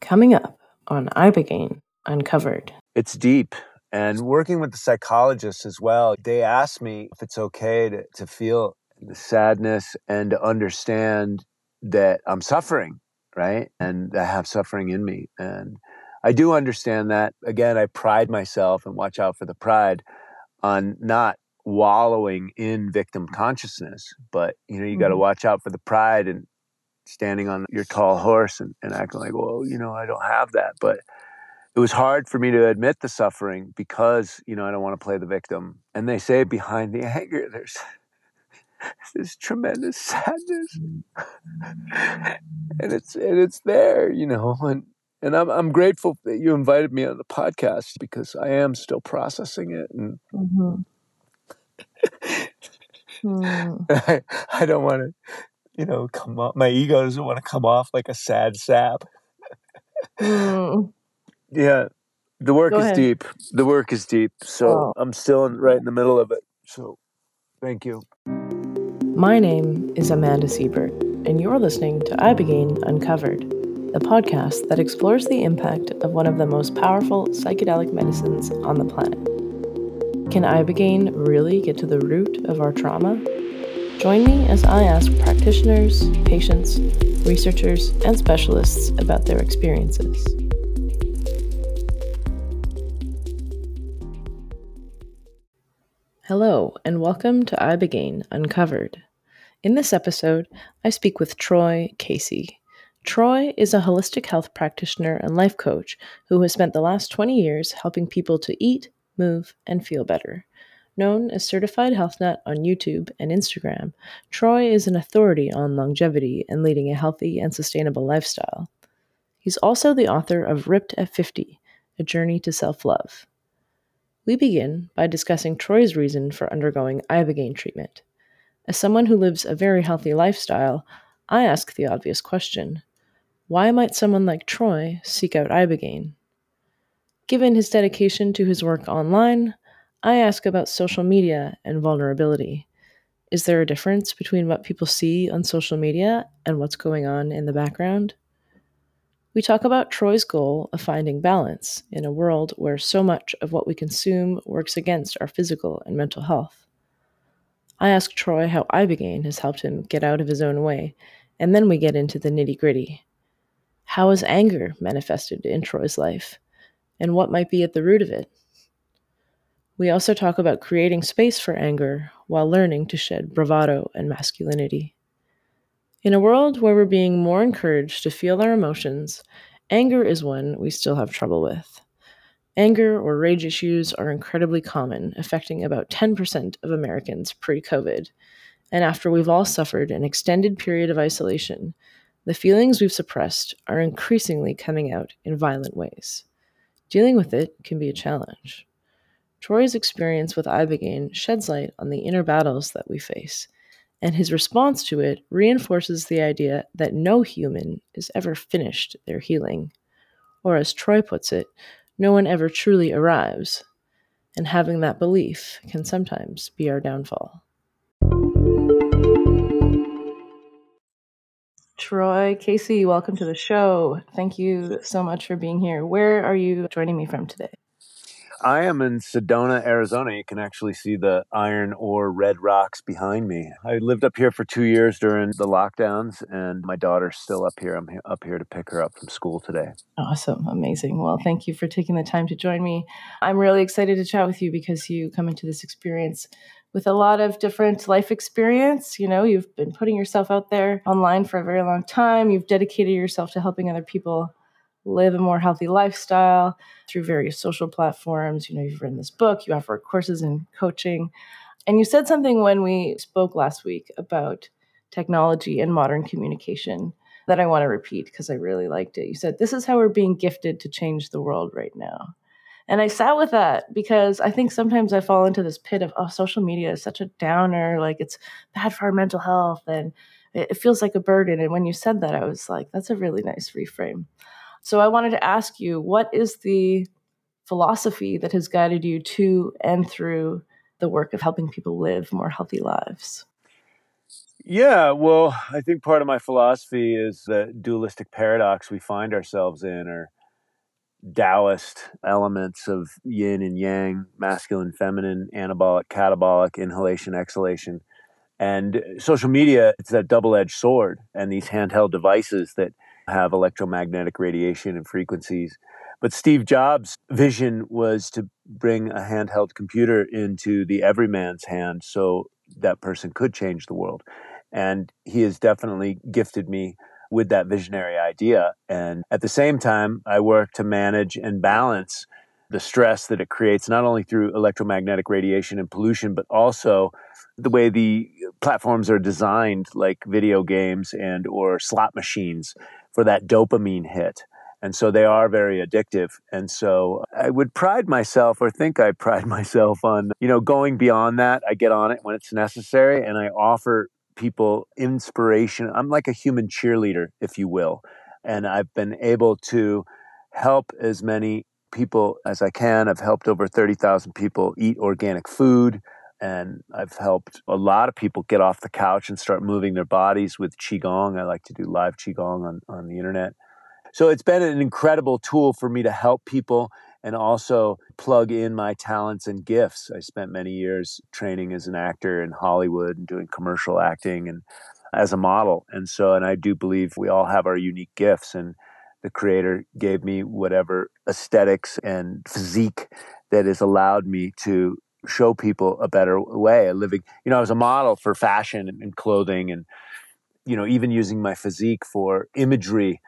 Coming up on Ibogaine Uncovered. It's deep. And working with the psychologists as well, they asked me if it's okay to, to feel the sadness and to understand that I'm suffering, right? And I have suffering in me. And I do understand that. Again, I pride myself and watch out for the pride on not wallowing in victim consciousness, but you know, you got to mm-hmm. watch out for the pride and standing on your tall horse and, and acting like, well, you know, I don't have that. But it was hard for me to admit the suffering because, you know, I don't want to play the victim. And they say behind the anger, there's this tremendous sadness. and it's and it's there, you know, and and I'm I'm grateful that you invited me on the podcast because I am still processing it and mm-hmm. mm. I, I don't want to you know, come off. My ego doesn't want to come off like a sad sap. mm. Yeah, the work Go is ahead. deep. The work is deep. So oh. I'm still in, right in the middle of it. So thank you. My name is Amanda Siebert, and you're listening to Ibogaine Uncovered, the podcast that explores the impact of one of the most powerful psychedelic medicines on the planet. Can Ibogaine really get to the root of our trauma? Join me as I ask practitioners, patients, researchers, and specialists about their experiences. Hello, and welcome to Ibogaine Uncovered. In this episode, I speak with Troy Casey. Troy is a holistic health practitioner and life coach who has spent the last 20 years helping people to eat, move, and feel better. Known as Certified Health Nut on YouTube and Instagram, Troy is an authority on longevity and leading a healthy and sustainable lifestyle. He's also the author of Ripped at 50 A Journey to Self Love. We begin by discussing Troy's reason for undergoing Ibogaine treatment. As someone who lives a very healthy lifestyle, I ask the obvious question why might someone like Troy seek out Ibogaine? Given his dedication to his work online, I ask about social media and vulnerability. Is there a difference between what people see on social media and what's going on in the background? We talk about Troy's goal of finding balance in a world where so much of what we consume works against our physical and mental health. I ask Troy how Ibogaine has helped him get out of his own way, and then we get into the nitty gritty. How has anger manifested in Troy's life, and what might be at the root of it? We also talk about creating space for anger while learning to shed bravado and masculinity. In a world where we're being more encouraged to feel our emotions, anger is one we still have trouble with. Anger or rage issues are incredibly common, affecting about 10% of Americans pre COVID. And after we've all suffered an extended period of isolation, the feelings we've suppressed are increasingly coming out in violent ways. Dealing with it can be a challenge. Troy's experience with Ibogaine sheds light on the inner battles that we face, and his response to it reinforces the idea that no human is ever finished their healing. Or, as Troy puts it, no one ever truly arrives, and having that belief can sometimes be our downfall. Troy Casey, welcome to the show. Thank you so much for being here. Where are you joining me from today? I am in Sedona, Arizona. You can actually see the iron ore red rocks behind me. I lived up here for two years during the lockdowns, and my daughter's still up here. I'm up here to pick her up from school today. Awesome. Amazing. Well, thank you for taking the time to join me. I'm really excited to chat with you because you come into this experience with a lot of different life experience. You know, you've been putting yourself out there online for a very long time, you've dedicated yourself to helping other people live a more healthy lifestyle through various social platforms. You know, you've written this book, you offer courses and coaching. And you said something when we spoke last week about technology and modern communication that I want to repeat because I really liked it. You said, This is how we're being gifted to change the world right now. And I sat with that because I think sometimes I fall into this pit of, oh, social media is such a downer, like it's bad for our mental health and it feels like a burden. And when you said that, I was like, that's a really nice reframe. So I wanted to ask you what is the philosophy that has guided you to and through the work of helping people live more healthy lives? Yeah, well, I think part of my philosophy is the dualistic paradox we find ourselves in, or Taoist elements of yin and yang, masculine, feminine, anabolic, catabolic, inhalation, exhalation. And social media, it's that double edged sword, and these handheld devices that have electromagnetic radiation and frequencies. But Steve Jobs' vision was to bring a handheld computer into the everyman's hand so that person could change the world. And he has definitely gifted me with that visionary idea. And at the same time, I work to manage and balance the stress that it creates, not only through electromagnetic radiation and pollution, but also the way the platforms are designed, like video games and or slot machines, for that dopamine hit. And so they are very addictive. And so I would pride myself, or think I pride myself on, you know, going beyond that. I get on it when it's necessary, and I offer people inspiration. I'm like a human cheerleader, if you will. And I've been able to help as many people as I can. I've helped over 30,000 people eat organic food. And I've helped a lot of people get off the couch and start moving their bodies with Qigong. I like to do live Qigong on, on the internet. So it's been an incredible tool for me to help people and also plug in my talents and gifts. I spent many years training as an actor in Hollywood and doing commercial acting and as a model. And so, and I do believe we all have our unique gifts, and the creator gave me whatever aesthetics and physique that has allowed me to show people a better way of living. You know, I was a model for fashion and clothing and, you know, even using my physique for imagery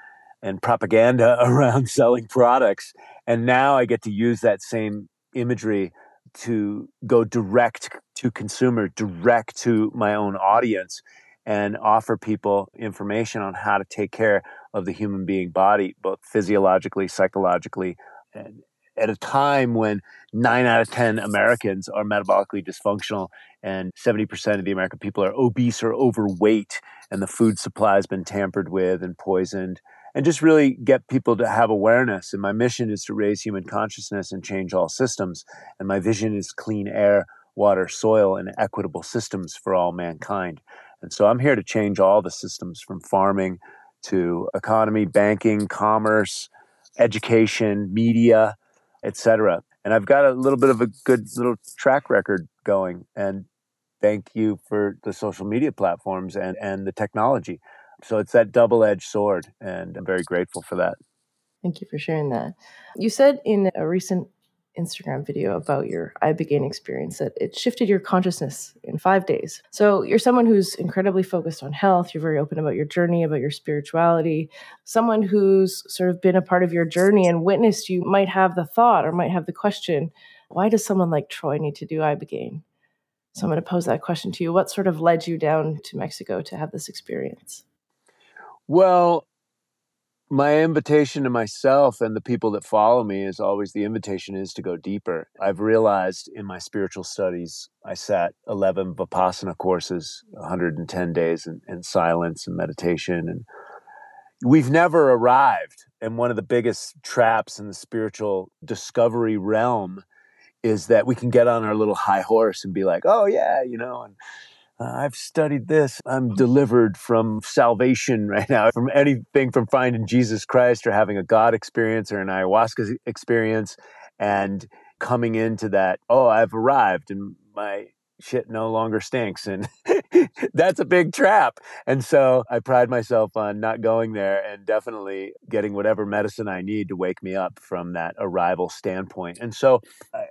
and propaganda around selling products. And now I get to use that same imagery to go direct to consumer, direct to my own audience, and offer people information on how to take care of the human being body, both physiologically, psychologically, and at a time when nine out of 10 Americans are metabolically dysfunctional and 70% of the American people are obese or overweight, and the food supply has been tampered with and poisoned and just really get people to have awareness. And my mission is to raise human consciousness and change all systems. And my vision is clean air, water, soil, and equitable systems for all mankind. And so I'm here to change all the systems from farming to economy, banking, commerce, education, media, etc. And I've got a little bit of a good little track record going. And thank you for the social media platforms and, and the technology. So it's that double edged sword, and I'm very grateful for that. Thank you for sharing that. You said in a recent Instagram video about your Ibogaine experience that it shifted your consciousness in five days. So you're someone who's incredibly focused on health. You're very open about your journey, about your spirituality. Someone who's sort of been a part of your journey and witnessed you might have the thought or might have the question, why does someone like Troy need to do Ibogaine? So I'm going to pose that question to you. What sort of led you down to Mexico to have this experience? Well, my invitation to myself and the people that follow me is always the invitation is to go deeper. I've realized in my spiritual studies, I sat 11 Vipassana courses, 110 days in, in silence and meditation. And we've never arrived. And one of the biggest traps in the spiritual discovery realm is that we can get on our little high horse and be like, oh, yeah, you know, and Uh, I've studied this. I'm delivered from salvation right now, from anything from finding Jesus Christ or having a God experience or an ayahuasca experience and coming into that, oh, I've arrived and my shit no longer stinks. And that's a big trap. And so I pride myself on not going there and definitely getting whatever medicine I need to wake me up from that arrival standpoint. And so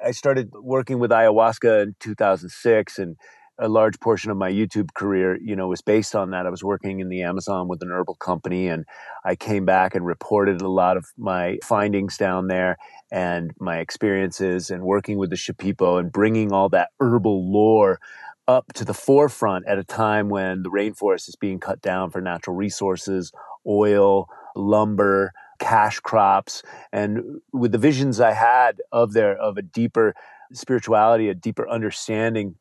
I started working with ayahuasca in 2006 and a large portion of my YouTube career, you know, was based on that. I was working in the Amazon with an herbal company, and I came back and reported a lot of my findings down there and my experiences and working with the Shipibo and bringing all that herbal lore up to the forefront at a time when the rainforest is being cut down for natural resources, oil, lumber, cash crops, and with the visions I had of there of a deeper spirituality, a deeper understanding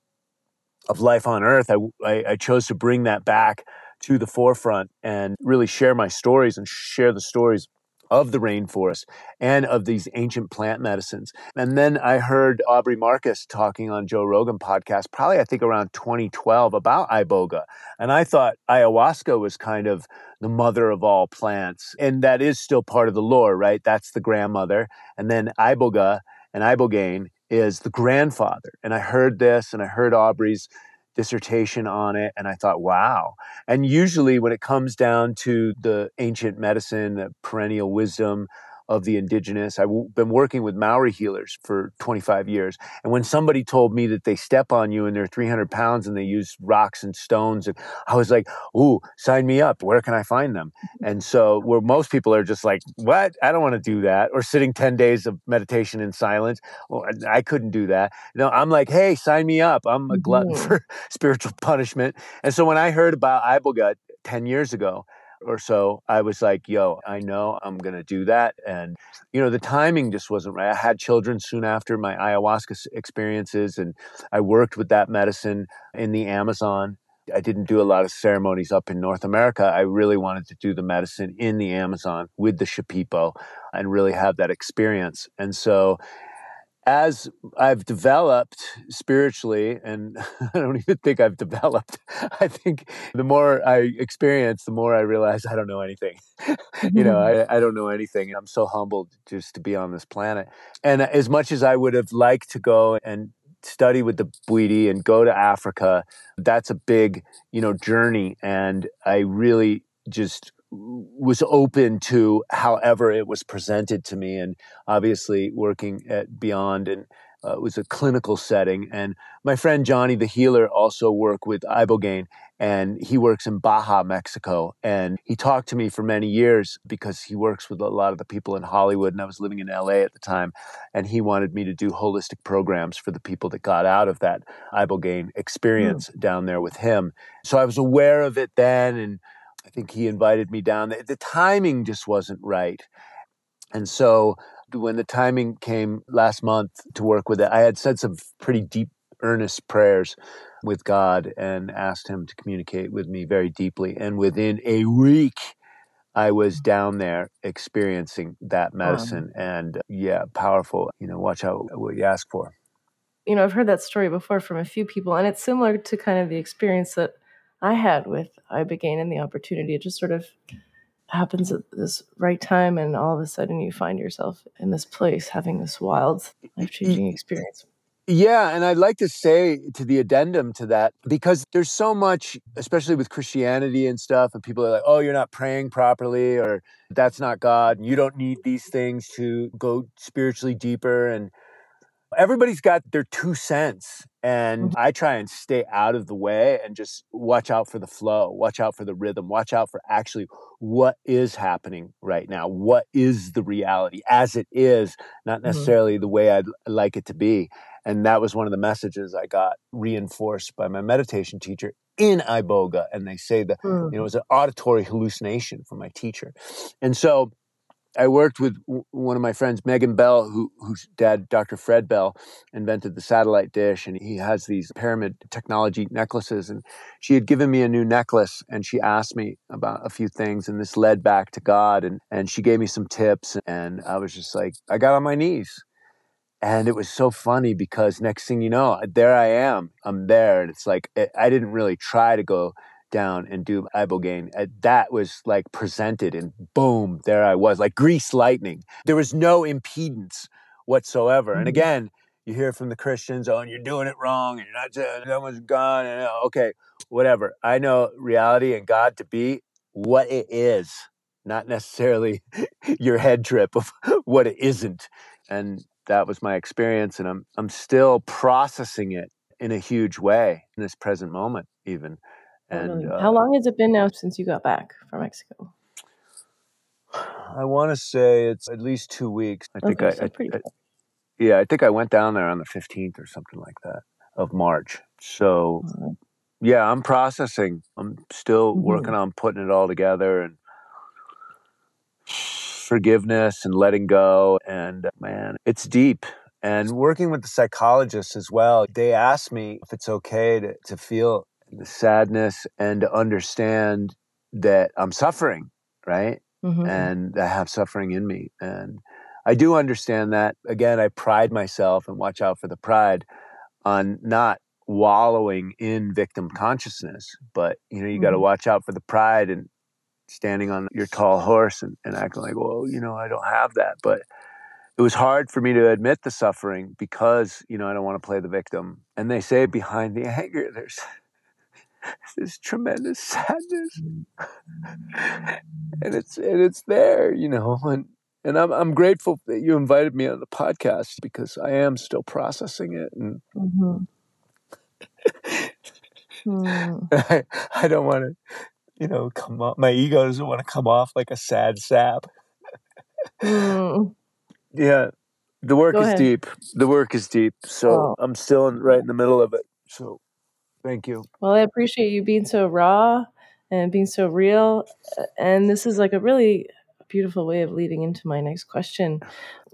of life on earth, I, I, I chose to bring that back to the forefront and really share my stories and share the stories of the rainforest and of these ancient plant medicines. And then I heard Aubrey Marcus talking on Joe Rogan podcast, probably I think around 2012 about iboga. And I thought ayahuasca was kind of the mother of all plants. And that is still part of the lore, right? That's the grandmother. And then iboga and ibogaine is the grandfather. And I heard this and I heard Aubrey's dissertation on it and I thought, wow. And usually when it comes down to the ancient medicine, the perennial wisdom, of the indigenous. I've been working with Maori healers for 25 years. And when somebody told me that they step on you and they're 300 pounds and they use rocks and stones, and I was like, ooh, sign me up. Where can I find them? And so, where most people are just like, what? I don't want to do that. Or sitting 10 days of meditation in silence. Well, I couldn't do that. No, I'm like, hey, sign me up. I'm a glutton mm-hmm. for spiritual punishment. And so, when I heard about Iboga 10 years ago, or so, I was like, yo, I know I'm going to do that. And, you know, the timing just wasn't right. I had children soon after my ayahuasca experiences, and I worked with that medicine in the Amazon. I didn't do a lot of ceremonies up in North America. I really wanted to do the medicine in the Amazon with the Shipibo and really have that experience. And so as I've developed spiritually, and I don't even think I've developed, I think the more I experience, the more I realize I don't know anything. you know, mm-hmm. I, I don't know anything. I'm so humbled just to be on this planet. And as much as I would have liked to go and study with the Bwiti and go to Africa, that's a big, you know, journey. And I really just was open to however it was presented to me and obviously working at Beond and uh, it was a clinical setting and my friend johnny the healer also worked with ibogaine and he works in baja mexico and he talked to me for many years because he works with a lot of the people in hollywood and i was living in la at the time and he wanted me to do holistic programs for the people that got out of that ibogaine hmm. experience mm. down there with him so i was aware of it then and I think he invited me down. The, the timing just wasn't right. And so when the timing came last month to work with it, I had said some pretty deep, earnest prayers with God and asked Him to communicate with me very deeply. And within a week, I was down there experiencing that medicine. And yeah, powerful. You know, watch out what you ask for. You know, I've heard that story before from a few people, and it's similar to kind of the experience that I had with Ibogaine and the opportunity. It just sort of happens at this right time, and all of a sudden you find yourself in this place having this wild, life changing mm-hmm. experience. Yeah, and I'd like to say to the addendum to that, because there's so much, especially with Christianity and stuff, and people are like, oh, you're not praying properly, or that's not God, and you don't need these things to go spiritually deeper. And everybody's got their two cents. And mm-hmm. I try and stay out of the way and just watch out for the flow, watch out for the rhythm, watch out for actually what is happening right now. What is the reality as it is, not mm-hmm. necessarily mm-hmm. the way I'd like it to be. And that was one of the messages I got reinforced by my meditation teacher in Iboga. And they say that, mm-hmm. you know, it was an auditory hallucination from my teacher. And so I worked with one of my friends, Megan Bell, who, whose dad, Dr. Fred Bell, invented the satellite dish, and he has these pyramid technology necklaces. And she had given me a new necklace, and she asked me about a few things, and this led back to God. And, and she gave me some tips, and I was just like, I got on my knees. And it was so funny because next thing you know, there I am. I'm there. And it's like, eh, I didn't really try to go down and do ibogaine. Uh, that was like presented, and boom, there I was, like grease lightning. There was no impedance whatsoever. Mm-hmm. And again, you hear from the Christians, oh, and you're doing it wrong, and you're not, that one's gone, and uh, okay, whatever. I know reality and God to be what it is, not necessarily your head trip of what it isn't. And that was my experience, and I'm I'm still processing it in a huge way in this present moment, even. And uh, how long has it been now since you got back from Mexico? I want to say it's at least two weeks. I think okay, I, so I, I, yeah, I think I went down there on the fifteenth or something like that of March. So right. yeah, I'm processing. I'm still mm-hmm. working on putting it all together and forgiveness and letting go. And man, it's deep. And working with the psychologists as well, they asked me if it's okay to, to feel the sadness and to understand that I'm suffering, right? mm-hmm. and I have suffering in me. And I do understand that. Again, I pride myself and watch out for the pride on not wallowing in victim consciousness, but you know, you mm-hmm. got to watch out for the pride and standing on your tall horse and, and acting like, well, you know, I don't have that. But it was hard for me to admit the suffering because, you know, I don't want to play the victim. And they say behind the anger, there's this tremendous sadness. and it's and it's there, you know, and and I'm I'm grateful that you invited me on the podcast because I am still processing it and mm-hmm. mm. I, I don't want to you know, come off. My ego doesn't want to come off like a sad sap. mm. Yeah, the work Go is ahead. deep. The work is deep. So oh. I'm still in, right in the middle of it. So thank you. Well, I appreciate you being so raw and being so real. And this is like a really beautiful way of leading into my next question.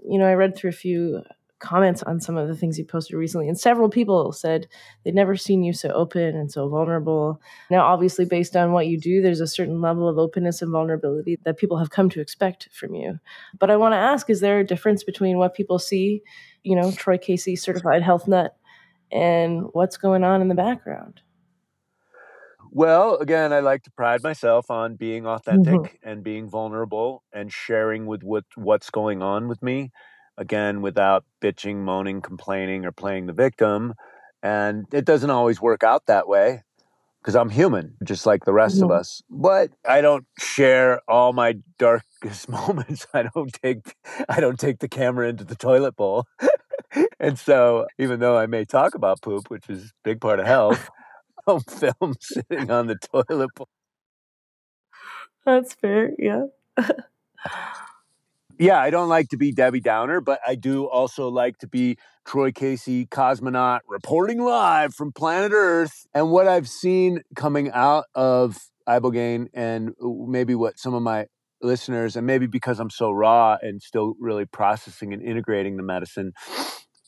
You know, I read through a few comments on some of the things you posted recently, and several people said they'd never seen you so open and so vulnerable. Now, obviously, based on what you do, there's a certain level of openness and vulnerability that people have come to expect from you. But I want to ask is there a difference between what people see, you know, Troy Casey, certified health nut, and what's going on in the background? Well, again, I like to pride myself on being authentic mm-hmm. and being vulnerable and sharing with what, what's going on with me again without bitching, moaning, complaining, or playing the victim. And it doesn't always work out that way because I'm human, just like the rest mm-hmm. of us. But I don't share all my darkest moments. I don't take I don't take the camera into the toilet bowl. And so even though I may talk about poop, which is a big part of health, don't film sitting on the toilet bowl. That's fair, yeah yeah, I don't like to be Debbie Downer, but I do also like to be Troy Casey, cosmonaut, reporting live from planet Earth. And what I've seen coming out of Ibogaine and uh, maybe what some of my listeners, and maybe because I'm so raw and still really processing and integrating the medicine,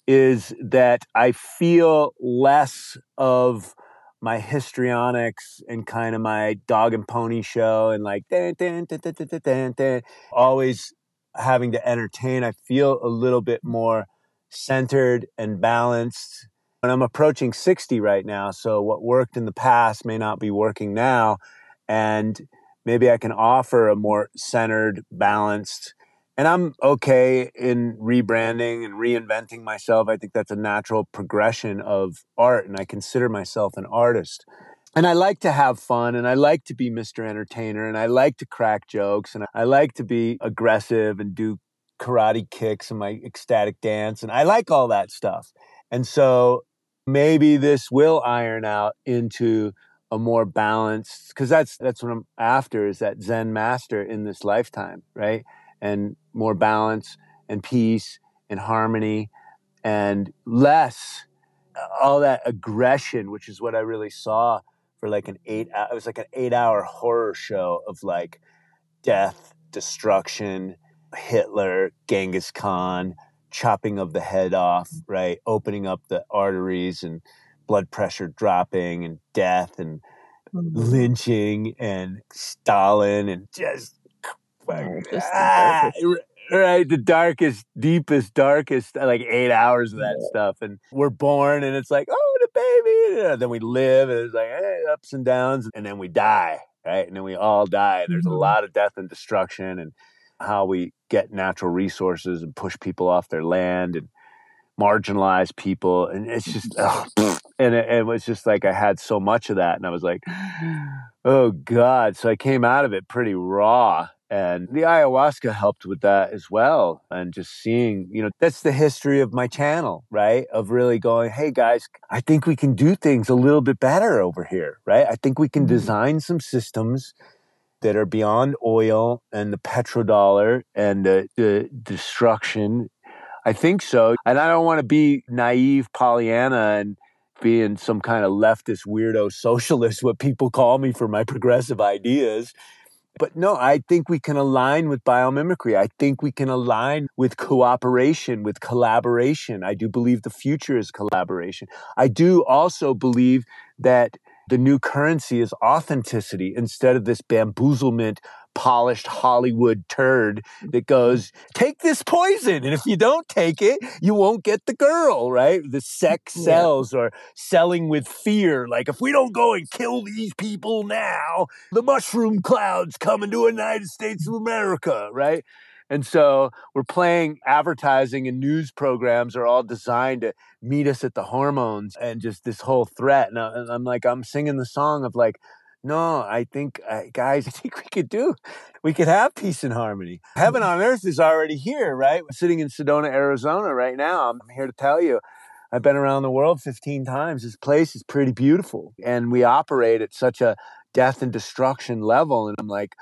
is that I feel less of my histrionics and kind of my dog and pony show and like dan, dan, dan, always having to entertain, I feel a little bit more centered and balanced. And I'm approaching 60 right now. So what worked in the past may not be working now. And maybe I can offer a more centered, balanced, and I'm okay in rebranding and reinventing myself. I think that's a natural progression of art. And I consider myself an artist and I like to have fun and I like to be Mr. Entertainer and I like to crack jokes and I like to be aggressive and do karate kicks and my ecstatic dance. And I like all that stuff. And so maybe this will iron out into a more balanced because that's that's what I'm after is that Zen master in this lifetime, right? And more balance and peace and harmony and less uh, all that aggression, which is what I really saw for like an eight uh, it was like an eight hour horror show of like death destruction hitler genghis khan chopping of the head off right opening up the arteries and blood pressure dropping and death and mm-hmm. lynching and stalin and just, oh, just ah, right the darkest deepest darkest like eight hours of that yeah. stuff and we're born and it's like oh the baby and then we live and it's like hey, ups and downs and then we die right and then we all die there's mm-hmm. a lot of death and destruction and how we get natural resources and push people off their land and marginalize people and it's just oh, and it, it, was just like i had so much of that and i was like oh god so i came out of it pretty raw and the ayahuasca helped with that as well. And just seeing, you know, that's the history of my channel, right? Of really going, hey guys, I think we can do things a little bit better over here, right? I think we can mm-hmm. design some systems that are beyond oil and the petrodollar and the, the destruction. I think so. And I don't want to be naive Pollyanna and being some kind of leftist weirdo socialist, what people call me for my progressive ideas. But no, I think we can align with biomimicry. I think we can align with cooperation, with collaboration. I do believe the future is collaboration. I do also believe that the new currency is authenticity instead of this bamboozlement polished Hollywood turd that mm-hmm. goes, take this poison. And if you don't take it, you won't get the girl, right? The sex sells yeah. or selling with fear. Like, if we don't go and kill these people now, the mushroom cloud's coming to the United States of America, right? And so we're playing advertising and news programs are all designed to meet us at the hormones and just this whole threat. And, I, am like, I'm singing the song of like, no, I think, uh, guys, I think we could do, we could have peace and harmony. Heaven mm-hmm. on earth is already here, right? We're sitting in Sedona, Arizona right now. I'm here to tell you, I've been around the world 15 times. This place is pretty beautiful. And we operate at such a death and destruction level. And I'm like,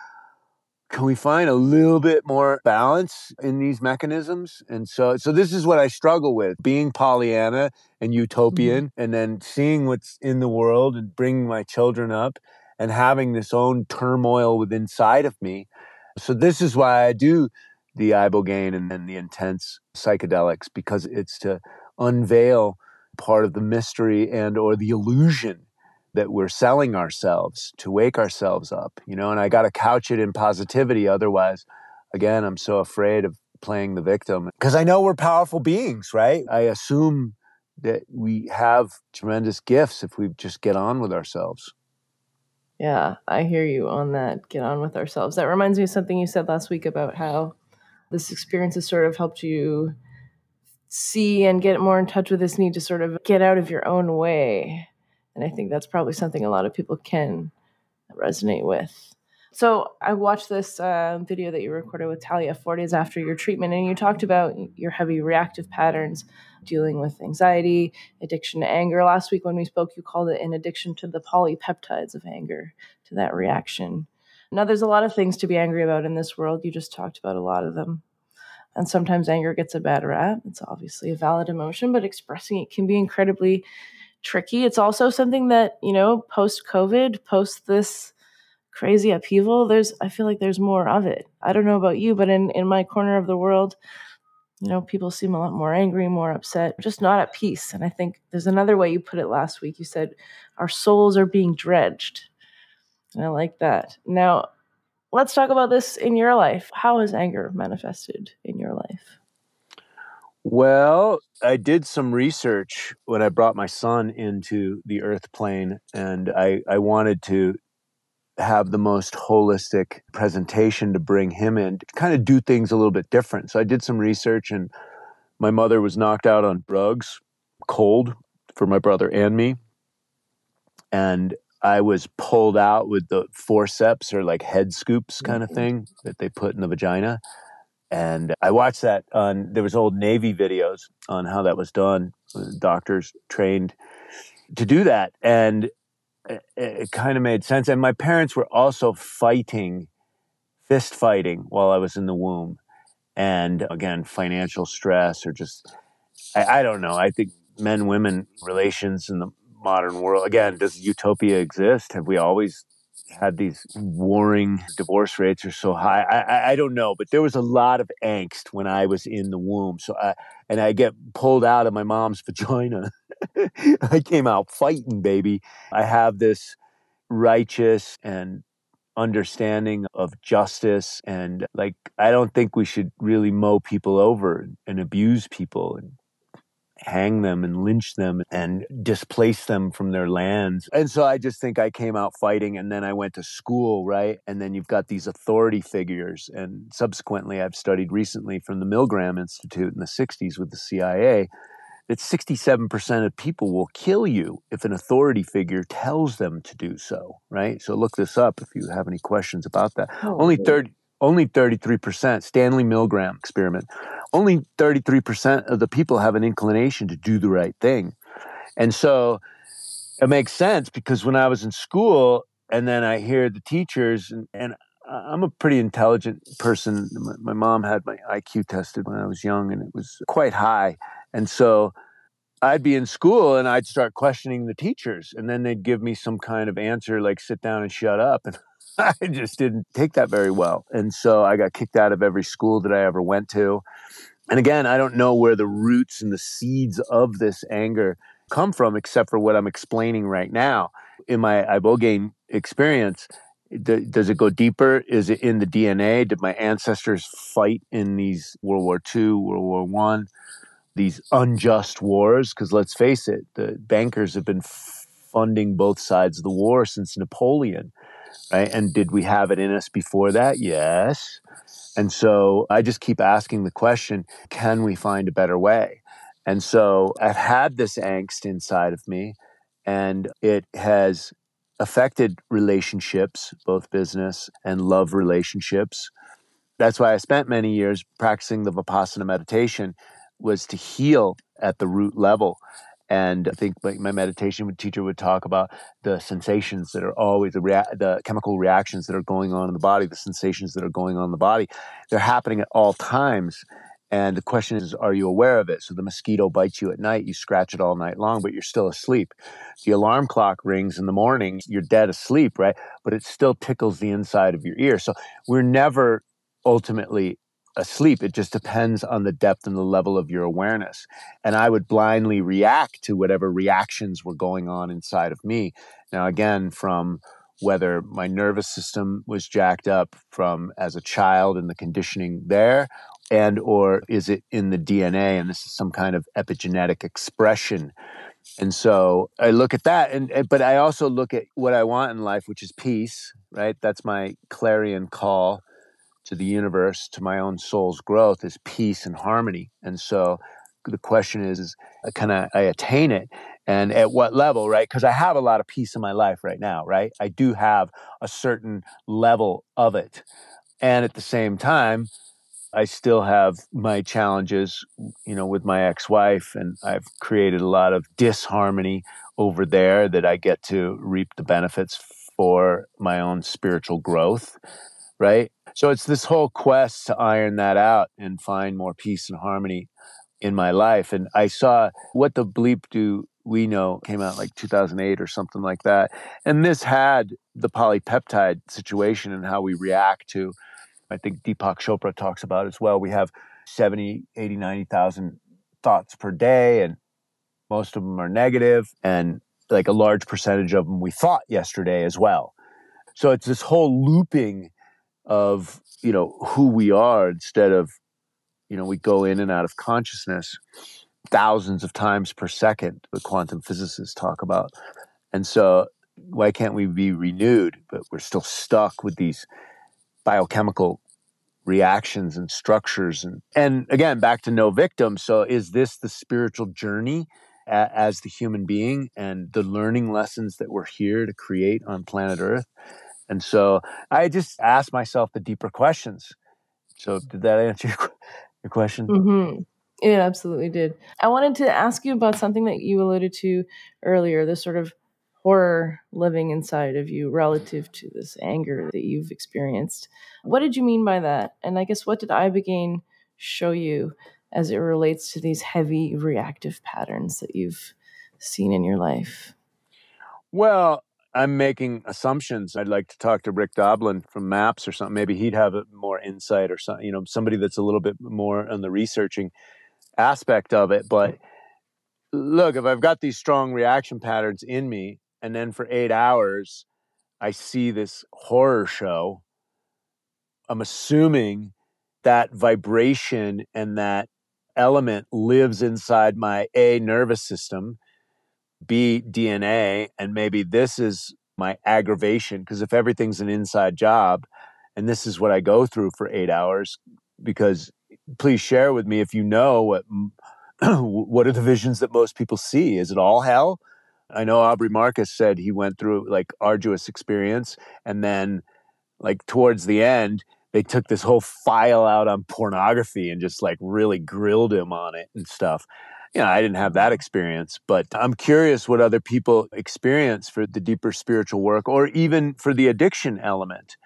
can we find a little bit more balance in these mechanisms? And so, so this is what I struggle with being Pollyanna and utopian mm-hmm. and then seeing what's in the world and bringing my children up and having this own turmoil within inside of me. So this is why I do the ibogaine and then the intense psychedelics because it's to unveil part of the mystery and or the illusion that we're selling ourselves to wake ourselves up, you know, and I got to couch it in positivity. Otherwise, again, I'm so afraid of playing the victim because I know we're powerful beings, right? I assume that we have tremendous gifts if we just get on with ourselves. Yeah, I hear you on that. Get on with ourselves. That reminds me of something you said last week about how this experience has sort of helped you see and get more in touch with this need to sort of get out of your own way and I think that's probably something a lot of people can resonate with. So I watched this uh, video that you recorded with Talia four days after your treatment, and you talked about your heavy reactive patterns dealing with anxiety, addiction to anger. Last week when we spoke, you called it an addiction to the polypeptides of anger, to that reaction. Now, there's a lot of things to be angry about in this world. You just talked about a lot of them. And sometimes anger gets a bad rap. It's obviously a valid emotion, but expressing it can be incredibly tricky. It's also something that, you know, post COVID, post this crazy upheaval, there's I feel like there's more of it. I don't know about you, but in in my corner of the world, you know, people seem a lot more angry, more upset, just not at peace. And I think there's another way you put it last week. You said our souls are being dredged. And I like that. Now, let's talk about this in your life. How has anger manifested in your life? Well, I did some research when I brought my son into the earth plane, and I, I wanted to have the most holistic presentation to bring him in, to kind of do things a little bit different. So I did some research, and my mother was knocked out on drugs, cold for my brother and me. And I was pulled out with the forceps or like head scoops kind of mm-hmm. thing that they put in the vagina. And I watched that on, there was old Navy videos on how that was done. Doctors trained to do that. And it, it kind of made sense. And my parents were also fighting, fist fighting while I was in the womb. And again, financial stress or just, I, I don't know. I think men women relations in the modern world, again, does utopia exist? Have we always had these warring divorce rates are so high. I, I, I, don't know, but there was a lot of angst when I was in the womb. So I, and I get pulled out of my mom's vagina. I came out fighting, baby. I have this righteous and understanding of justice and like I don't think we should really mow people over and abuse people and hang them and lynch them and displace them from their lands. And so I just think I came out fighting and then I went to school, right? And then you've got these authority figures. And subsequently, I've studied recently from the Milgram Institute in the 60s with the CIA that 67% of people will kill you if an authority figure tells them to do so, right? So look this up if you have any questions about that. Oh, Only 30 only 33%, Stanley Milgram experiment, only 33% of the people have an inclination to do the right thing. And so it makes sense because when I was in school and then I hear the teachers, and, and I'm a pretty intelligent person. My, my mom had my IQ tested when I was young and it was quite high. And so I'd be in school and I'd start questioning the teachers, and then they'd give me some kind of answer like sit down and shut up. And I just didn't take that very well. And so I got kicked out of every school that I ever went to. And again, I don't know where the roots and the seeds of this anger come from, except for what I'm explaining right now. In my Ibogaine experience, does it go deeper? Is it in the DNA? Did my ancestors fight in these World War II, World War One, these unjust wars? Because let's face it, the bankers have been funding both sides of the war since Napoleon, right? And did we have it in us before that? Yes. And so I just keep asking the question can we find a better way? And so I've had this angst inside of me, and it has affected relationships, both business and love relationships. That's why I spent many years practicing the Vipassana meditation was to heal at the root level and I think like my meditation teacher would talk about the sensations that are always the, rea- the chemical reactions that are going on in the body, the sensations that are going on in the body. They're happening at all times. And the question is, are you aware of it? So the mosquito bites you at night, you scratch it all night long, but you're still asleep. The alarm clock rings in the morning, you're dead asleep, right? But it still tickles the inside of your ear. So we're never ultimately asleep. It just depends on the depth and the level of your awareness. And I would blindly react to whatever reactions were going on inside of me. Now, again, from whether my nervous system was jacked up from as a child and the conditioning there and or is it in the dna and this is some kind of epigenetic expression and so i look at that and but i also look at what i want in life which is peace right that's my clarion call to the universe, to my own soul's growth is peace and harmony. And so the question is, is uh, can I, I attain it? And at what level, right? Because I have a lot of peace in my life right now, right? I do have a certain level of it. And at the same time, I still have my challenges, you know, with my ex-wife, and I've created a lot of disharmony over there that I get to reap the benefits for my own spiritual growth, right? So it's this whole quest to iron that out and find more peace and harmony in my life. And I saw what the bleep do we know came out like 2008 or something like that. And this had the polypeptide situation and how we react to, I think Deepak Chopra talks about as well. We have 70, 80, 90,000 thoughts per day, and most of them are negative, and like a large percentage of them we thought yesterday as well. So it's this whole looping of you know who we are instead of you know we go in and out of consciousness thousands of times per second the quantum physicists talk about. And so why can't we be renewed but we're still stuck with these biochemical reactions and structures? And and again back to no victim. So is this the spiritual journey as the human being and the learning lessons that we're here to create on planet earth and so I just asked myself the deeper questions. So did that answer your, your question? Mm-hmm. It absolutely did. I wanted to ask you about something that you alluded to earlier, the sort of horror living inside of you relative to this anger that you've experienced. What did you mean by that? And I guess what did Ibogaine show you as it relates to these heavy reactive patterns that you've seen in your life? Well, I'm making assumptions. I'd like to talk to Rick Doblin from Maps or something. Maybe he'd have more insight or something. You know, somebody that's a little bit more on the researching aspect of it. But mm-hmm. look, if I've got these strong reaction patterns in me, and then for eight hours I see this horror show, I'm assuming that vibration and that element lives inside my A nervous system B, DNA, and maybe this is my aggravation. Because if everything's an inside job and this is what I go through for eight hours, because please share with me if you know what what are the visions that most people see? Is it all hell? I know Aubrey Marcus said he went through like arduous experience and then like towards the end they took this whole file out on pornography and just like really grilled him on it and stuff you know, I didn't have that experience, but I'm curious what other people experience for the deeper spiritual work or even for the addiction element.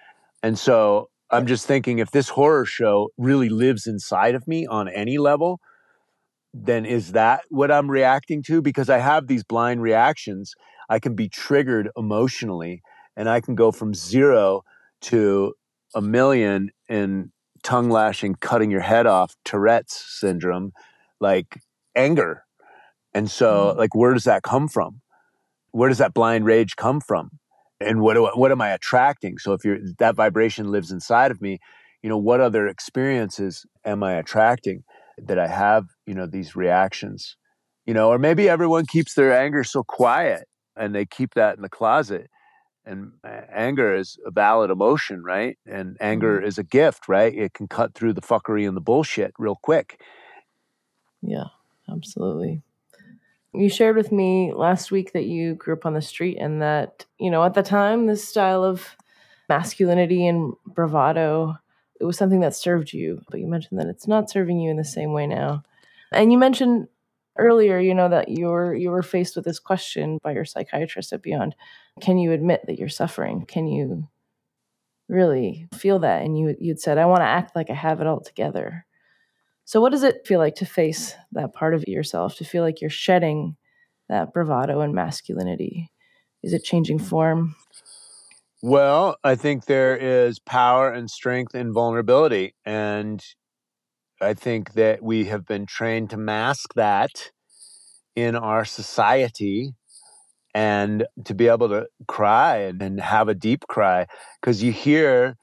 And so I'm just thinking if this horror show really lives inside of me on any level, then is that what I'm reacting to? Because I have these blind reactions. I can be triggered emotionally and I can go from zero to a million in tongue lashing, cutting your head off, Tourette's syndrome, like anger. And so, mm. like, where does that come from? Where does that blind rage come from? and what do what am I attracting? So if you're that vibration lives inside of me, you know, what other experiences am I attracting that I have, you know, these reactions, you know, or maybe everyone keeps their anger so quiet and they keep that in the closet. And anger is a valid emotion, right? And anger mm-hmm. is a gift, right? It can cut through the fuckery and the bullshit real quick. Yeah, absolutely. You shared with me last week that you grew up on the street and that, you know, at the time, this style of masculinity and bravado, it was something that served you. But you mentioned that it's not serving you in the same way now. And you mentioned earlier, you know, that you were you were faced with this question by your psychiatrist at Beond. Can you admit that you're suffering? Can you really feel that? And you you'd said, I want to act like I have it all together. So, what does it feel like to face that part of yourself, to feel like you're shedding that bravado and masculinity? Is it changing mm. form? Well, I think there is power and strength in vulnerability. And I think that we have been trained to mask that in our society and to be able to cry and, and have a deep cry. Because you hear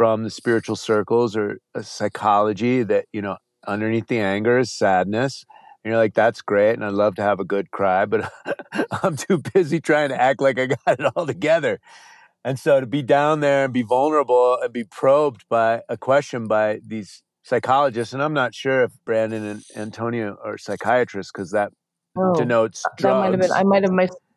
from the spiritual circles or uh, psychology that, you know, underneath the anger is sadness. And you're like, that's great. And I'd love to have a good cry, but I'm too busy trying to act like I got it all together. And so to be down there and be vulnerable and be probed by a question by these psychologists, and I'm not sure if Brandon and Antonio are psychiatrists because that oh, denotes drugs. That might have been, I might have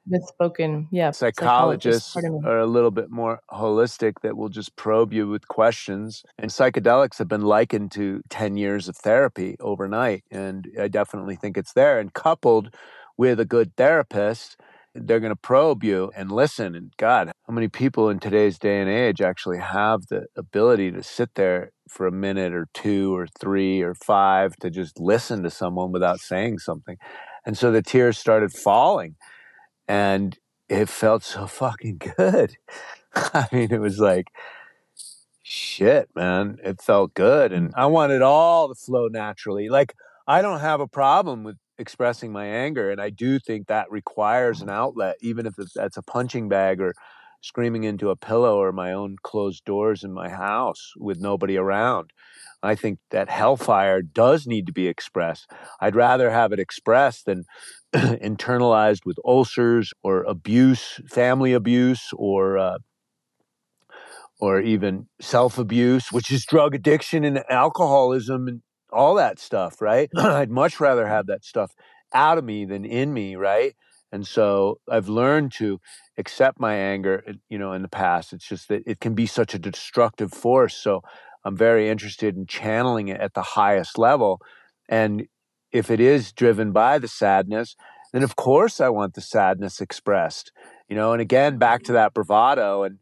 misspoken. Yeah. Psychologists, psychologists are a little bit more holistic that will just probe you with questions. And psychedelics have been likened to 10 years of therapy overnight. And I definitely think it's there. And coupled with a good therapist, they're going to probe you and listen. And God, how many people in today's day and age actually have the ability to sit there for a minute or two or three or five to just listen to someone without saying something? And so the tears started falling and it felt so fucking good. I mean, it was like, shit, man, it felt good. And I wanted all to flow naturally. Like, I don't have a problem with expressing my anger. And I do think that requires an outlet, even if that's a punching bag or screaming into a pillow or my own closed doors in my house with nobody around. I think that hellfire does need to be expressed. I'd rather have it expressed than internalized with ulcers or abuse, family abuse, or uh, or even self abuse, which is drug addiction and alcoholism and all that stuff. Right? I'd much rather have that stuff out of me than in me. Right? And so I've learned to accept my anger. You know, in the past, it's just that it can be such a destructive force. So I'm very interested in channeling it at the highest level. And if it is driven by the sadness, then of course I want the sadness expressed. You know, and again, back to that bravado and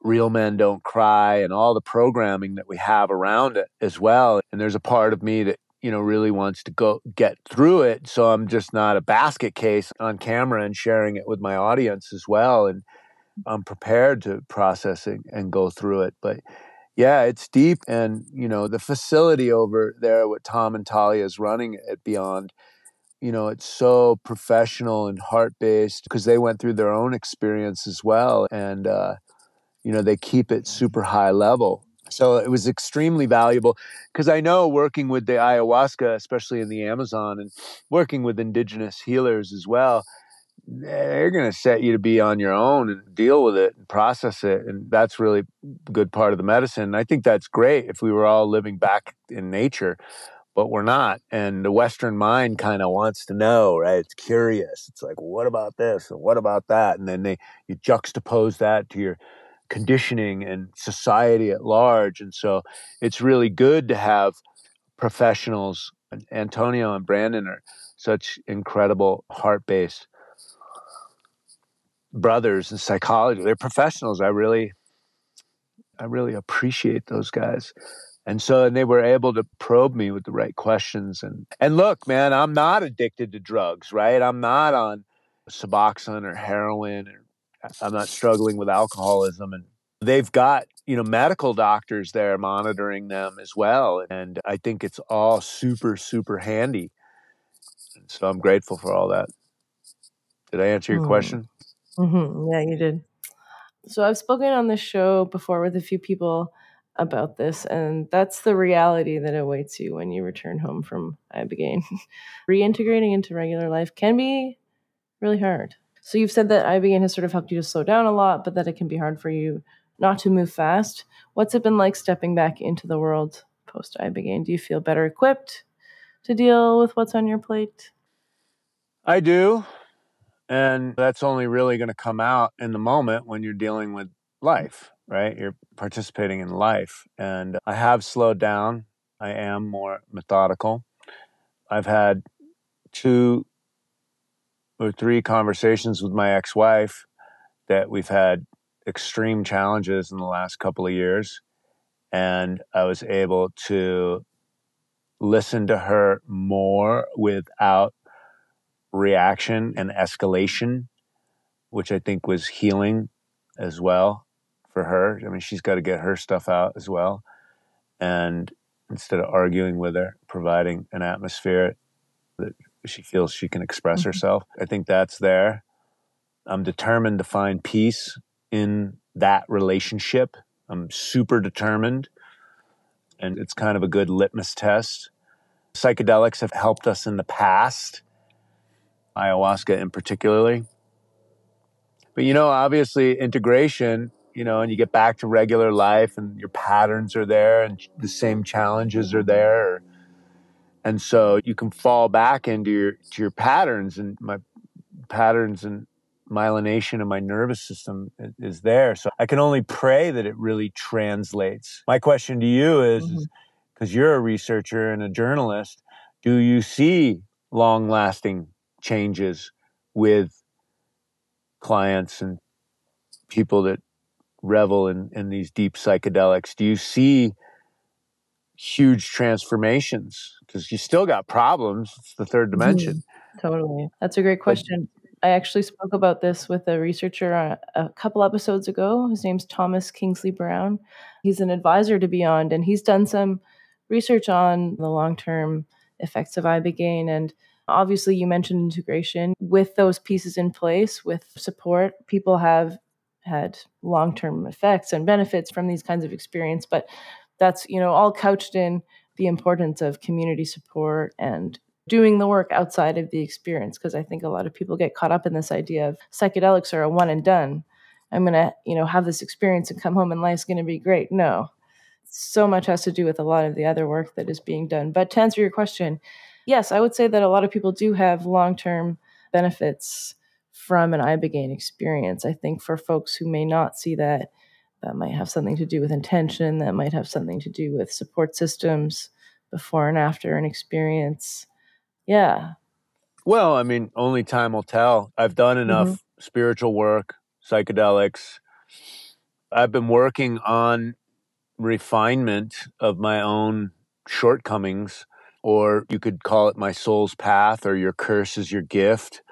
real men don't cry and all the programming that we have around it as well. And there's a part of me that you know really wants to go get through it so i'm just not a basket case on camera and sharing it with my audience as well and i'm prepared to process it and go through it but yeah, it's deep. And, you know, the facility over there, what Tom and Talia is running at Beond, you know, it's so professional and heart based because they went through their own experience as well. And, uh, you know, they keep it super high level. So it was extremely valuable because I know working with the ayahuasca, especially in the Amazon, and working with indigenous healers as well, they're going to set you to be on your own and deal with it and process it and that's really a good part of the medicine. And i think that's great if we were all living back in nature but we're not and the western mind kind of wants to know right? It's curious. It's like what about this and what about that? And then they you juxtapose that to your conditioning and society at large and so it's really good to have professionals antonio and brandon are such incredible heart-based brothers in psychology. They're professionals. I really, I really appreciate those guys. And so and they were able to probe me with the right questions. And and look, man, I'm not addicted to drugs, right? I'm not on Suboxone or heroin or I'm not struggling with alcoholism and they've got, you know, medical doctors there monitoring them as well. And I think it's all super, super handy. And so I'm grateful for all that. Did I answer your mm. question? Mm-hmm. Yeah, you did. So I've spoken on this show before with a few people about this, and that's the reality that awaits you when you return home from Ibogaine. Reintegrating into regular life can be really hard. So you've said that Ibogaine has sort of helped you to slow down a lot, but that it can be hard for you not to move fast. What's it been like stepping back into the world post Ibogaine? Do you feel better equipped to deal with what's on your plate? I do. And that's only really going to come out in the moment when you're dealing with life, right? You're participating in life. And I have slowed down. I am more methodical. I've had two or three conversations with my ex wife that we've had extreme challenges in the last couple of years. And I was able to listen to her more without reaction and escalation, which I think was healing as well for her. I mean, she's got to get her stuff out as well. And instead of arguing with her, providing an atmosphere that she feels she can express mm-hmm. herself, I think that's there. I'm determined to find peace in that relationship. I'm super determined. And it's kind of a good litmus test. Psychedelics have helped us in the past ayahuasca in particularly. But you know, obviously integration, you know, and you get back to regular life and your patterns are there and the same challenges are there. And so you can fall back into your to your patterns and my patterns and myelination in my nervous system is there. So I can only pray that it really translates. My question to you is because mm-hmm. you're a researcher and a journalist, do you see long lasting changes with clients and people that revel in, in these deep psychedelics? Do you see huge transformations? Because you still got problems. It's the third dimension. Mm-hmm. Totally. That's a great question. I actually spoke about this with a researcher a, a couple episodes ago. His name's Thomas Kingsley Brown. He's an advisor to Beond, and he's done some research on the long term effects of Ibogaine. And Obviously, you mentioned integration. With those pieces in place, with support, people have had long term effects and benefits from these kinds of experience. But that's, you know, all couched in the importance of community support and doing the work outside of the experience. Because I think a lot of people get caught up in this idea of psychedelics are a one and done. I'm going to, you know, have this experience and come home and life's going to be great. No, so much has to do with a lot of the other work that is being done. But to answer your question, yes, I would say that a lot of people do have long term benefits from an ibogaine experience. I think for folks who may not see that, that might have something to do with intention, that might have something to do with support systems before and after an experience. Yeah. Well, I mean, only time will tell. I've done enough mm-hmm. spiritual work, psychedelics. I've been working on refinement of my own shortcomings or you could call it my soul's path or your curse is your gift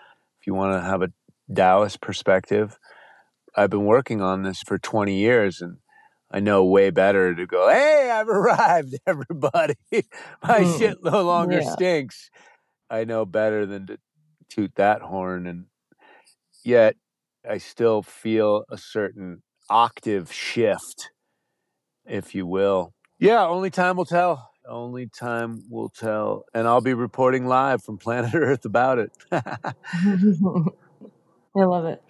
if you want to have a Taoist perspective. I've been working on this for 20 years and I know way better to go, hey, I've arrived, everybody. My mm. shit no longer yeah. stinks. I know better than to toot that horn. And yet I still feel a certain octave shift, if you will. Yeah, only time will tell. Only time will tell. And I'll be reporting live from planet Earth about it. I love it.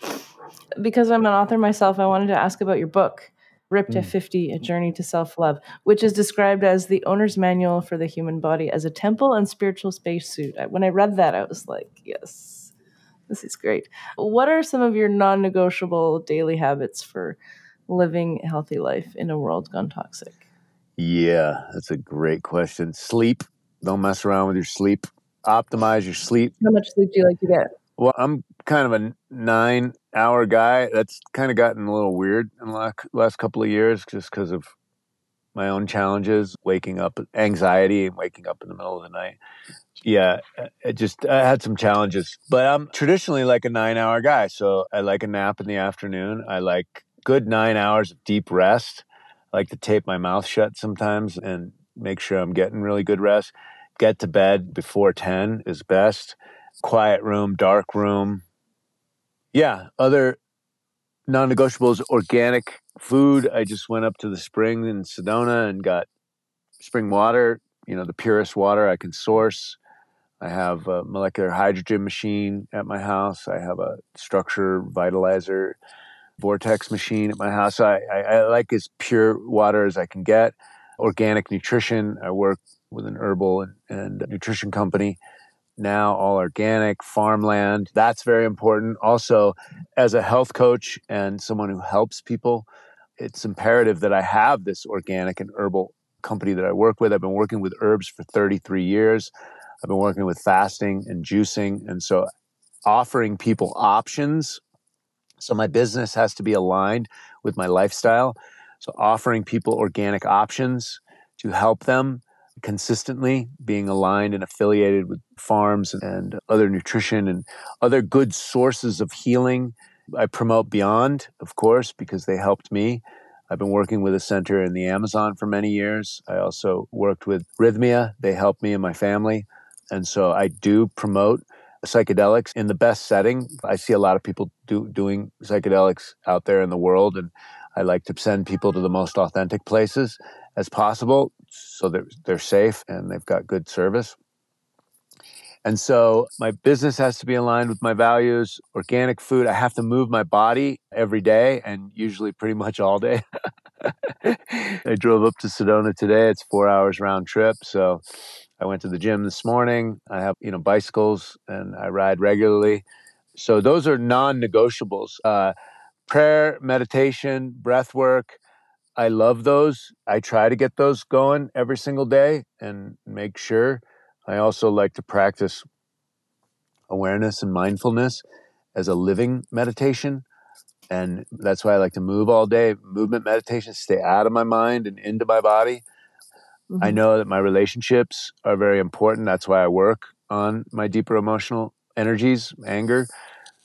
Because I'm an author myself, I wanted to ask about your book, Ripped mm. at 50 A Journey to Self Love, which is described as the owner's manual for the human body as a temple and spiritual spacesuit. When I read that, I was like, yes, this is great. What are some of your non negotiable daily habits for living a healthy life in a world gone toxic? Yeah, that's a great question. Sleep. Don't mess around with your sleep. Optimize your sleep. How much sleep do you like to get? Well, I'm kind of a nine hour guy. That's kind of gotten a little weird in the last couple of years just because of my own challenges, waking up, anxiety, and waking up in the middle of the night. Yeah, uh, it just I had some challenges, but I'm traditionally like a nine hour guy. So I like a nap in the afternoon. I like good nine hours of deep rest like to tape my mouth shut sometimes and make sure I'm getting really good rest. Get to bed before 10 is best. Quiet room, dark room. Yeah, other non negotiables organic food. I just went up to the spring in Sedona and got spring water, you know, the purest water I can source. I have a molecular hydrogen machine at my house. I have a structure vitalizer vortex machine at my house. I, I, I like as pure water as I can get. Organic nutrition. I work with an herbal and, and nutrition company now all organic farmland that's very important also as a health coach and someone who helps people it's imperative that i have this organic and herbal company that i work with i've been working with herbs for 33 years i've been working with fasting and juicing and so offering people options so my business has to be aligned with my lifestyle so offering people organic options to help them consistently, being aligned and affiliated with farms and other nutrition and other good sources of healing. I promote Beond, of course, because they helped me. I've been working with a center in the Amazon for many years. I also worked with Rythmia. They helped me and my family. And so I do promote psychedelics in the best setting. I see a lot of people do, doing psychedelics out there in the world, and I like to send people to the most authentic places as possible so they're, they're safe and they've got good service. And so my business has to be aligned with my values. Organic food, I have to move my body every day and usually pretty much all day. I drove up to Sedona today. It's four hours round trip. So I went to the gym this morning. I have, you know, bicycles and I ride regularly. So those are non negotiables. Uh, prayer, meditation, breath work, I love those. I try to get those going every single day and make sure. I also like to practice awareness and mindfulness as a living meditation. And that's why I like to move all day. Movement meditation, stay out of my mind and into my body. Mm-hmm. I know that my relationships are very important. That's why I work on my deeper emotional energies, anger.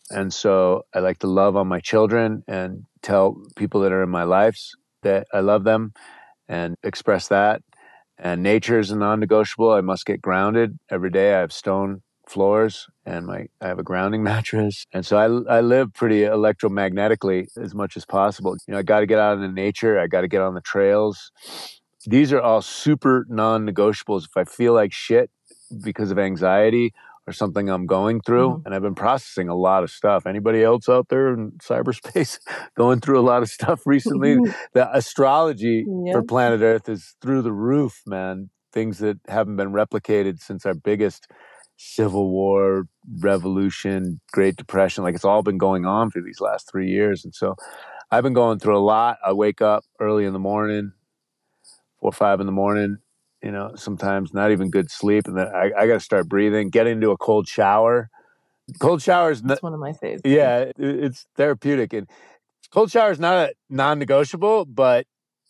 And so I like to love on my children and tell people that are in my lives that I love them and express that. And nature is a non-negotiable. I must get grounded every day. I have stone floors and my I have a grounding mattress. And so I, I live pretty electromagnetically as much as possible. You know, I got to get out into nature. I got to get on the trails. These are all super non-negotiables. If I feel like shit because of anxiety or something I'm going through. Mm-hmm. And I've been processing a lot of stuff. Anybody else out there in cyberspace going through a lot of stuff recently? the astrology yep. for planet Earth is through the roof, man. Things that haven't been replicated since our biggest civil war, revolution, Great Depression. Like it's all been going on for these last three years. And so I've been going through a lot. I wake up early in the morning, four or five in the morning, you know, sometimes not even good sleep. And then I, I got to start breathing, get into a cold shower. Cold showers. That's one of my favorites. Yeah, it, it's therapeutic. And cold shower is not a non-negotiable, but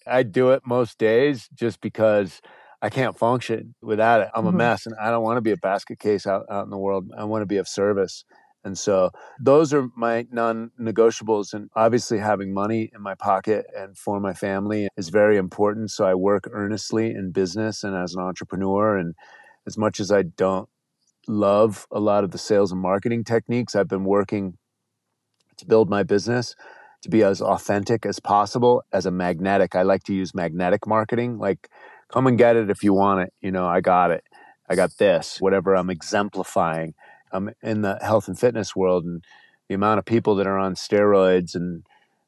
I do it most days just because I can't function without it. I'm mm-hmm. a mess and I don't want to be a basket case out, out in the world. I want to be of service. And so those are my non negotiables. And obviously, having money in my pocket and for my family is very important. So I work earnestly in business and as an entrepreneur. And as much as I don't love a lot of the sales and marketing techniques, I've been working to build my business to be as authentic as possible as a magnetic. I like to use magnetic marketing, like come and get it if you want it. You know, I got it. I got this, whatever I'm exemplifying I'm in the health and fitness world, and the amount of people that are on steroids and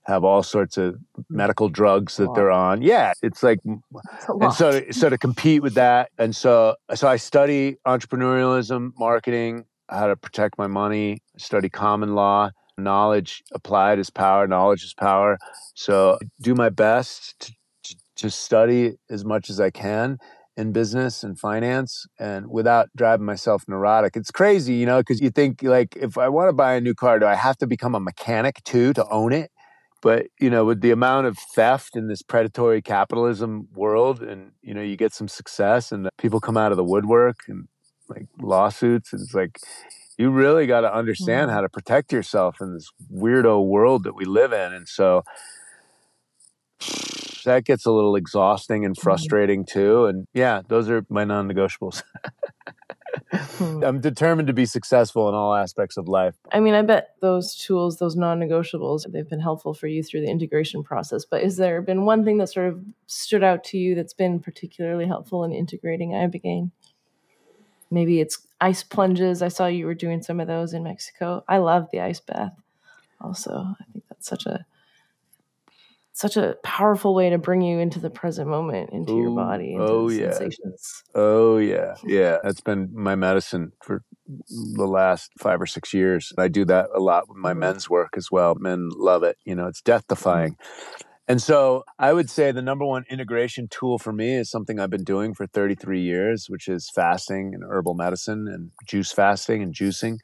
have all sorts of medical drugs that they're on. Yeah, it's like, and so so to compete with that, and so so I study entrepreneurialism, marketing, how to protect my money, study common law, knowledge applied is power, knowledge is power. So do my best to, to, to study as much as I can in business and finance and without driving myself neurotic. It's crazy, you know, because you think like if I want to buy a new car, do I have to become a mechanic too to own it? But you know, with the amount of theft in this predatory capitalism world, and you know, you get some success, and people come out of the woodwork and like lawsuits, and it's like you really got to understand mm-hmm. how to protect yourself in this weirdo world that we live in, and so that gets a little exhausting and mm-hmm. frustrating too. And yeah, those are my non-negotiables. Hmm. I'm determined to be successful in all aspects of life. I mean, I bet those tools, those non negotiables, they've been helpful for you through the integration process. But has there been one thing that sort of stood out to you that's been particularly helpful in integrating Ibogaine? Maybe it's ice plunges. I saw you were doing some of those in Mexico. I love the ice bath also. I think that's such a such a powerful way to bring you into the present moment, into Ooh, your body, into oh yeah, sensations. Oh yeah, yeah. That's been my medicine for the last five or six years. I do that a lot with my mm-hmm. men's work as well. Men love it. You know, it's death defying. Mm-hmm. And so I would say the number one integration tool for me is something I've been doing for 33 years, which is fasting and herbal medicine and juice fasting and juicing.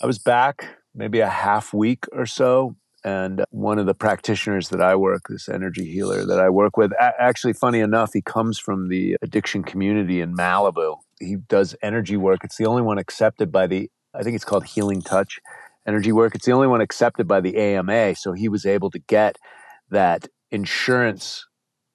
I was back maybe a half week or so and one of the practitioners that I work, this energy healer that I work with, actually, funny enough, he comes from the addiction community in Malibu. He does energy work. It's the only one accepted by the, I think it's called Healing Touch energy work. It's the only one accepted by the AMA. So he was able to get that insurance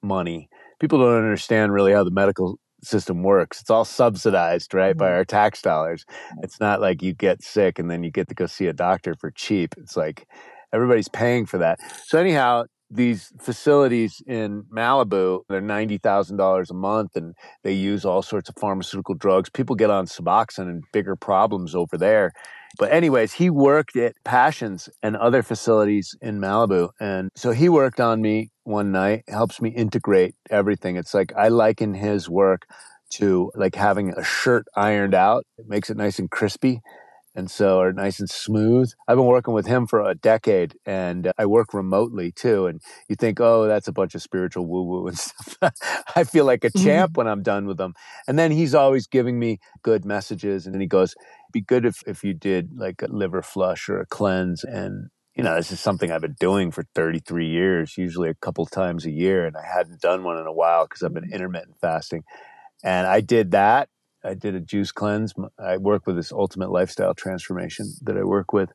money. People don't understand really how the medical system works. It's all subsidized, right, mm-hmm. by our tax dollars. It's not like you get sick and then you get to go see a doctor for cheap. It's like everybody's paying for that. So anyhow, these facilities in Malibu, they're ninety thousand dollars a month, and they use all sorts of pharmaceutical drugs. People get on Suboxone and bigger problems over there. But anyways, he worked at Passages and other facilities in Malibu, and so he worked on me one night. Helps me integrate everything. It's like I liken his work to like having a shirt ironed out. It makes it nice and crispy and so are nice and smooth. I've been working with him for a decade and uh, I work remotely too. And you think, oh, that's a bunch of spiritual woo woo and stuff. I feel like a mm-hmm. champ when I'm done with him. And then he's always giving me good messages. And then he goes, be good if, if you did like a liver flush or a cleanse. And, you know, this is something I've been doing for 33 years, usually a couple times a year. And I hadn't done one in a while because I've been intermittent fasting. And I did that I did a juice cleanse. I work with this ultimate lifestyle transformation that I work with.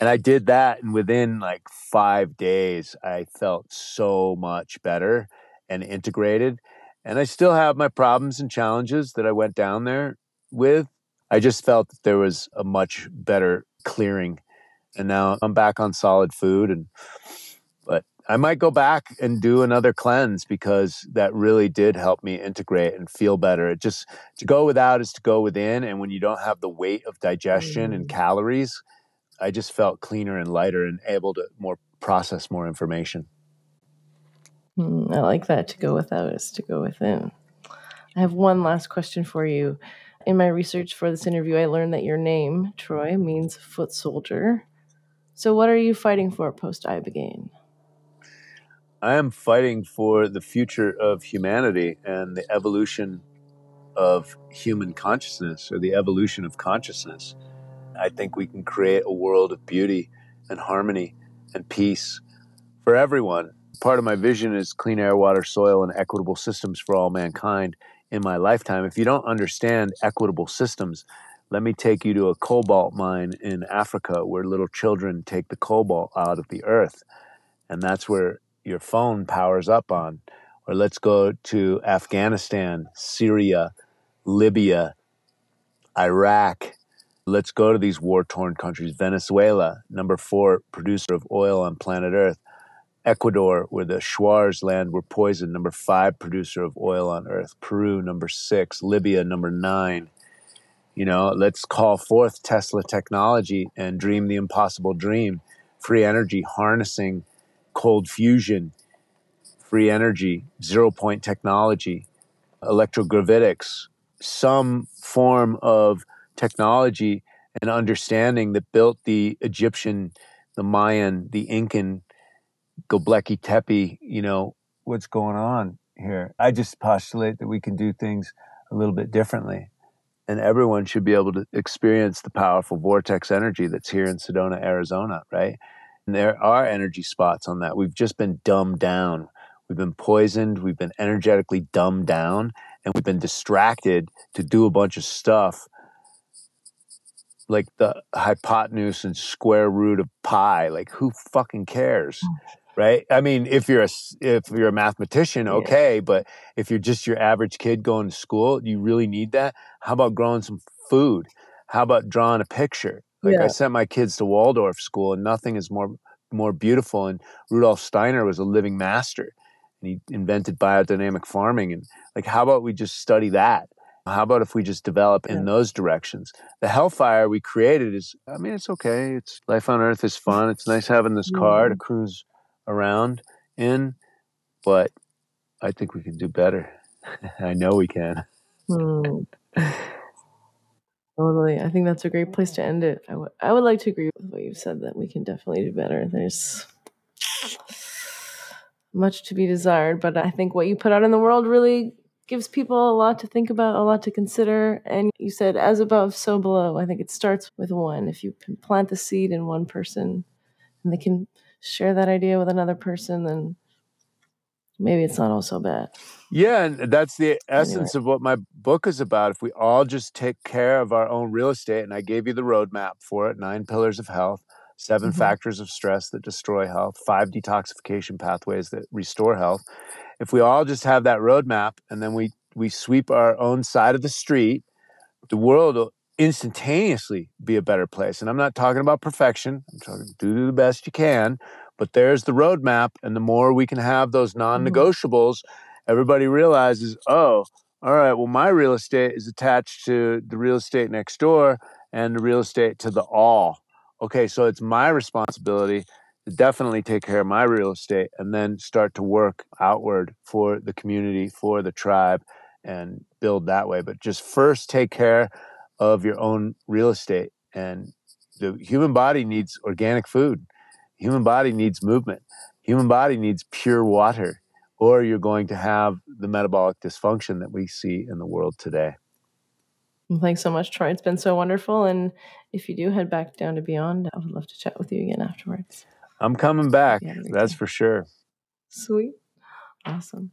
And I did that. And within like five days, I felt so much better and integrated. And I still have my problems and challenges that I went down there with. I just felt that there was a much better clearing. And now I'm back on solid food and I might go back and do another cleanse because that really did help me integrate and feel better. It just to go without is to go within, and when you don't have the weight of digestion mm. and calories, I just felt cleaner and lighter and able to more process more information. Mm, I like that. To go without is to go within. I have one last question for you. In my research for this interview, I learned that your name, Troy, means foot soldier. So, what are you fighting for post Ibogaine? I am fighting for the future of humanity and the evolution of human consciousness or the evolution of consciousness. I think we can create a world of beauty and harmony and peace for everyone. Part of my vision is clean air, water, soil, and equitable systems for all mankind in my lifetime. If you don't understand equitable systems, let me take you to a cobalt mine in Africa where little children take the cobalt out of the earth. And that's where your phone powers up on. Or let's go to Afghanistan, Syria, Libya, Iraq. Let's go to these war torn countries. Venezuela, number four producer of oil on planet Earth. Ecuador, where the shuars land were poisoned, number five producer of oil on Earth. Peru, number six. Libya, number nine. You know, let's call forth Tesla technology and dream the impossible dream. Free energy harnessing cold fusion, free energy, zero point technology, electrogravitics, some form of technology and understanding that built the Egyptian, the Mayan, the Incan, Göbekli Tepe, you know, what's going on here. I just postulate that we can do things a little bit differently. And everyone should be able to experience the powerful vortex energy that's here in Sedona, Arizona, right? And there are energy spots on that. We've just been dumbed down. We've been poisoned. We've been energetically dumbed down and we've been distracted to do a bunch of stuff like the hypotenuse and square root of pi. Like, who fucking cares? Mm. right? I mean, if you're a if you're a mathematician, okay, yeah. but if you're just your average kid going to school, you really need that. How about growing some food? How about drawing a picture? Like yeah. I sent my kids to Waldorf school, and nothing is more more beautiful. And Rudolf Steiner was a living master, and he invented biodynamic farming. And like, how about we just study that? How about if we just develop in yeah. those directions? The Hellfire we created is, I mean, it's okay. It's life on Earth is fun. It's nice having this car to cruise around in, but I think we can do better. I know we can. Hmm. Totally. I think that's a great place to end it. I, w- I would like to agree with what you've said that we can definitely do better. There's much to be desired, but I think what you put out in the world really gives people a lot to think about, a lot to consider. And you said, as above, so below. I think it starts with one. If you plant the seed in one person and they can share that idea with another person, then maybe it's not all so bad. Yeah, and that's the essence anyway. of what my book is about. If we all just take care of our own real estate, and I gave you the roadmap for it nine pillars of health, 7 mm-hmm. factors of stress that destroy health, five detoxification pathways that restore health if we all just have that roadmap and then we we sweep our own side of the street, the world will instantaneously be a better place. And I'm not talking about perfection. I'm talking do the best you can, but there's the roadmap. And the more we can have those mm-hmm. non-negotiables, everybody realizes, oh, all right, well, my real estate is attached to the real estate next door and the real estate to the all. Okay, so it's my responsibility to definitely take care of my real estate and then start to work outward for the community, for the tribe, and build that way. But just first take care of your own real estate. And the human body needs organic food, human body needs movement, human body needs pure water, or you're going to have the metabolic dysfunction that we see in the world today. thanks so much, Troy. It's been so wonderful. And if you do head back down to Beond, I would love to chat with you again afterwards. I'm coming back. Yeah, that's for sure. Sweet. Awesome.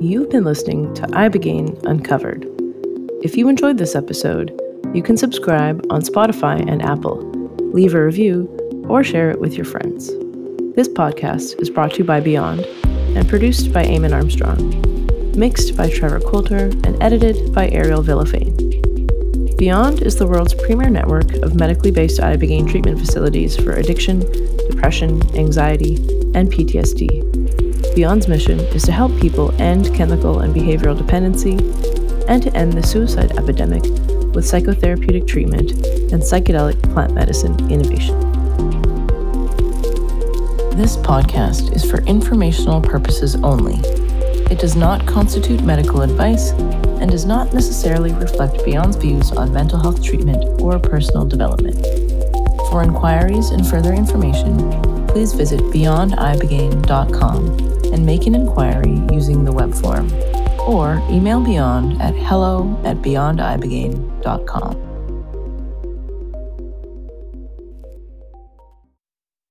You've been listening to Ibogaine Uncovered. If you enjoyed this episode, you can subscribe on Spotify and Apple, leave a review, or share it with your friends. This podcast is brought to you by Beond and produced by Eamon Armstrong, mixed by Trevor Coulter, and edited by Ariel Villafane. Beond is the world's premier network of medically based ibogaine treatment facilities for addiction, depression, anxiety, and PTSD. Beond's mission is to help people end chemical and behavioral dependency and to end the suicide epidemic with psychotherapeutic treatment and psychedelic plant medicine innovation. This podcast is for informational purposes only. It does not constitute medical advice and does not necessarily reflect Beond's views on mental health treatment or personal development. For inquiries and further information, please visit beondibogaine.com and make an inquiry using the web form, or email Beond at hello at beondibogaine.com.